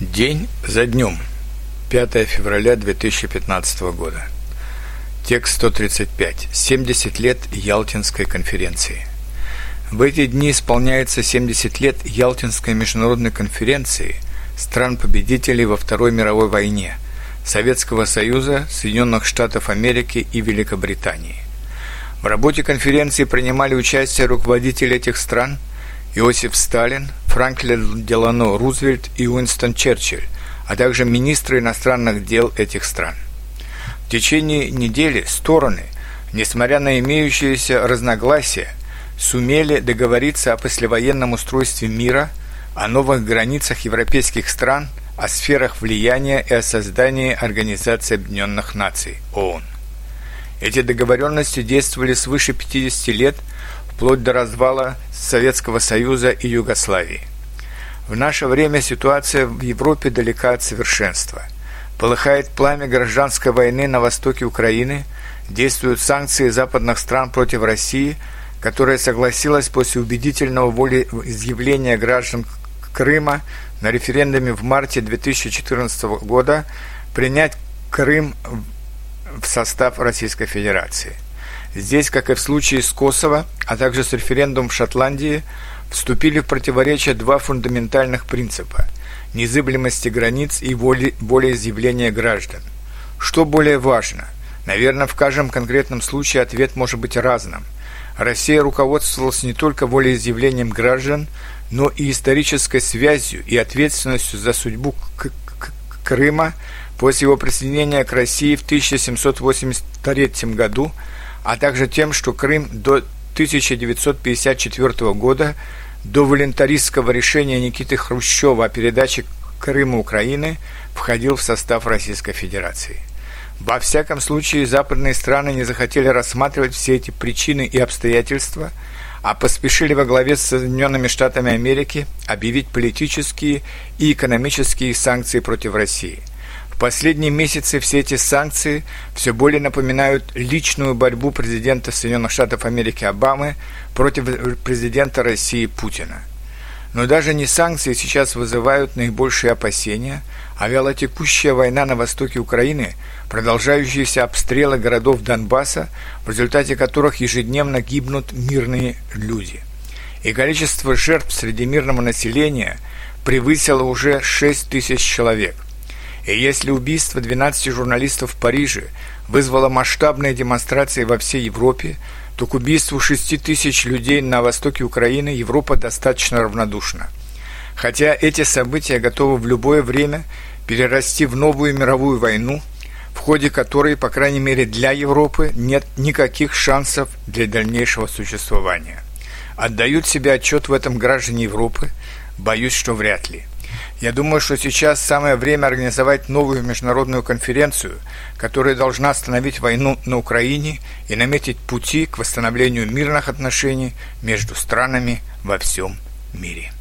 День за днем. 5 февраля 2015 года. Текст 135. 70 лет Ялтинской конференции. В эти дни исполняется 70 лет Ялтинской международной конференции стран-победителей во Второй мировой войне Советского Союза, Соединенных Штатов Америки и Великобритании. В работе конференции принимали участие руководители этих стран – Иосиф Сталин, Франклин Делано Рузвельт и Уинстон Черчилль, а также министры иностранных дел этих стран. В течение недели стороны, несмотря на имеющиеся разногласия, сумели договориться о послевоенном устройстве мира, о новых границах европейских стран, о сферах влияния и о создании Организации Объединенных Наций ООН. Эти договоренности действовали свыше 50 лет – вплоть до развала Советского Союза и Югославии. В наше время ситуация в Европе далека от совершенства. Полыхает пламя гражданской войны на востоке Украины, действуют санкции западных стран против России, которая согласилась после убедительного волеизъявления граждан Крыма на референдуме в марте 2014 года принять Крым в состав Российской Федерации. Здесь, как и в случае с Косово, а также с референдумом в Шотландии, вступили в противоречие два фундаментальных принципа – незыблемости границ и воли, волеизъявления граждан. Что более важно? Наверное, в каждом конкретном случае ответ может быть разным. Россия руководствовалась не только волеизъявлением граждан, но и исторической связью и ответственностью за судьбу Крыма после его присоединения к России в 1783 году – а также тем, что Крым до 1954 года, до волонтаристского решения Никиты Хрущева о передаче Крыма Украины, входил в состав Российской Федерации. Во всяком случае, западные страны не захотели рассматривать все эти причины и обстоятельства, а поспешили во главе с Соединенными Штатами Америки объявить политические и экономические санкции против России – в последние месяцы все эти санкции все более напоминают личную борьбу президента Соединенных Штатов Америки Обамы против президента России Путина. Но даже не санкции сейчас вызывают наибольшие опасения, а вялотекущая война на востоке Украины, продолжающиеся обстрелы городов Донбасса, в результате которых ежедневно гибнут мирные люди. И количество жертв среди мирного населения превысило уже 6 тысяч человек. И если убийство 12 журналистов в Париже вызвало масштабные демонстрации во всей Европе, то к убийству 6 тысяч людей на востоке Украины Европа достаточно равнодушна. Хотя эти события готовы в любое время перерасти в новую мировую войну, в ходе которой, по крайней мере для Европы, нет никаких шансов для дальнейшего существования. Отдают себе отчет в этом граждане Европы? Боюсь, что вряд ли. Я думаю, что сейчас самое время организовать новую международную конференцию, которая должна остановить войну на Украине и наметить пути к восстановлению мирных отношений между странами во всем мире.